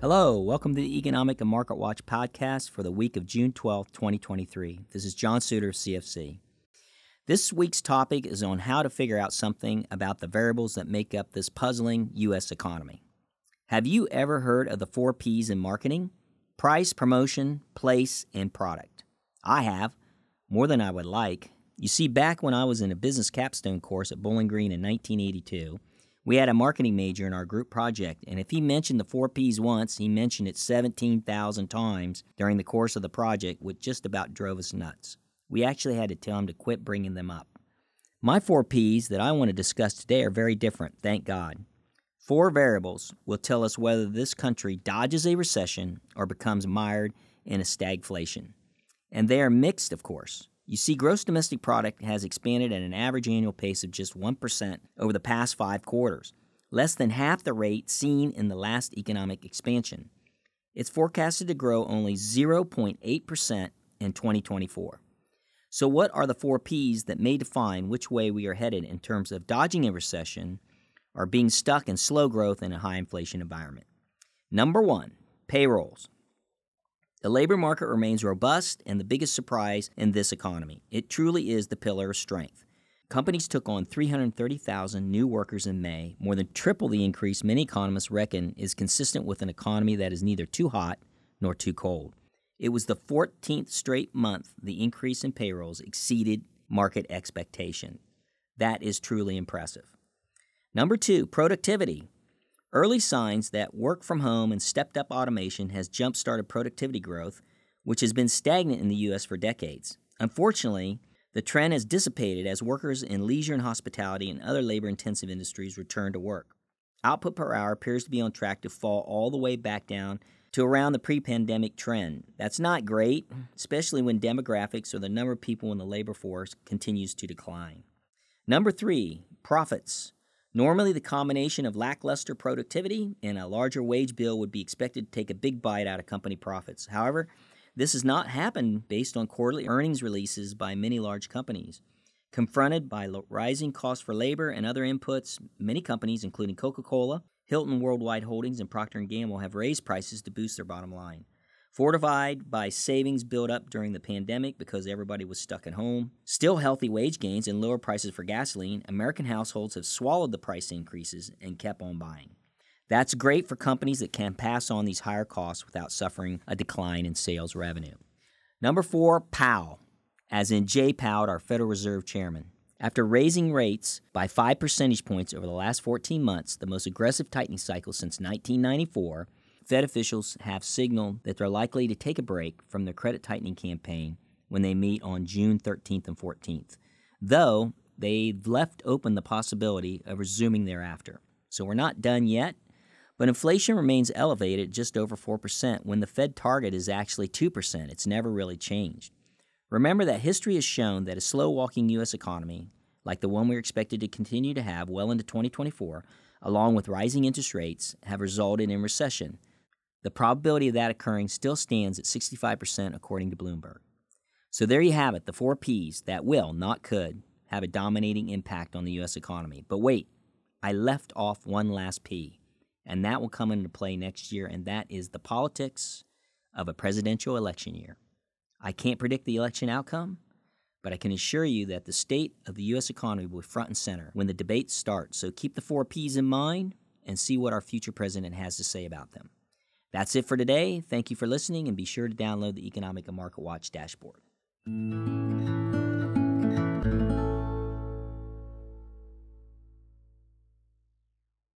Hello, welcome to the Economic and Market Watch podcast for the week of June 12, 2023. This is John Suter of CFC. This week's topic is on how to figure out something about the variables that make up this puzzling U.S. economy. Have you ever heard of the four P's in marketing? Price, promotion, place, and product. I have, more than I would like. You see, back when I was in a business capstone course at Bowling Green in 1982, we had a marketing major in our group project, and if he mentioned the four P's once, he mentioned it 17,000 times during the course of the project, which just about drove us nuts. We actually had to tell him to quit bringing them up. My four P's that I want to discuss today are very different, thank God. Four variables will tell us whether this country dodges a recession or becomes mired in a stagflation. And they are mixed, of course. You see, gross domestic product has expanded at an average annual pace of just 1% over the past five quarters, less than half the rate seen in the last economic expansion. It's forecasted to grow only 0.8% in 2024. So, what are the four P's that may define which way we are headed in terms of dodging a recession or being stuck in slow growth in a high inflation environment. Number one, payrolls. The labor market remains robust and the biggest surprise in this economy. It truly is the pillar of strength. Companies took on 330,000 new workers in May, more than triple the increase many economists reckon is consistent with an economy that is neither too hot nor too cold. It was the 14th straight month the increase in payrolls exceeded market expectation. That is truly impressive. Number two, productivity. Early signs that work from home and stepped up automation has jump started productivity growth, which has been stagnant in the U.S. for decades. Unfortunately, the trend has dissipated as workers in leisure and hospitality and other labor intensive industries return to work. Output per hour appears to be on track to fall all the way back down to around the pre pandemic trend. That's not great, especially when demographics or the number of people in the labor force continues to decline. Number three, profits. Normally, the combination of lackluster productivity and a larger wage bill would be expected to take a big bite out of company profits. However, this has not happened based on quarterly earnings releases by many large companies. Confronted by rising costs for labor and other inputs, many companies, including Coca-Cola, Hilton Worldwide Holdings, and Procter & Gamble, have raised prices to boost their bottom line. Fortified by savings built up during the pandemic because everybody was stuck at home, still healthy wage gains and lower prices for gasoline, American households have swallowed the price increases and kept on buying. That's great for companies that can pass on these higher costs without suffering a decline in sales revenue. Number four, Powell, as in Jay Powell, our Federal Reserve Chairman. After raising rates by 5 percentage points over the last 14 months, the most aggressive tightening cycle since 1994, Fed officials have signaled that they're likely to take a break from their credit tightening campaign when they meet on June 13th and 14th, though they've left open the possibility of resuming thereafter. So we're not done yet, but inflation remains elevated just over 4% when the Fed target is actually 2%. It's never really changed. Remember that history has shown that a slow walking U.S. economy, like the one we're expected to continue to have well into 2024, along with rising interest rates, have resulted in recession the probability of that occurring still stands at 65% according to Bloomberg. So there you have it, the four P's that will, not could, have a dominating impact on the U.S. economy. But wait, I left off one last P, and that will come into play next year, and that is the politics of a presidential election year. I can't predict the election outcome, but I can assure you that the state of the U.S. economy will be front and center when the debates start. So keep the four P's in mind and see what our future president has to say about them. That's it for today. Thank you for listening, and be sure to download the Economic and Market Watch dashboard.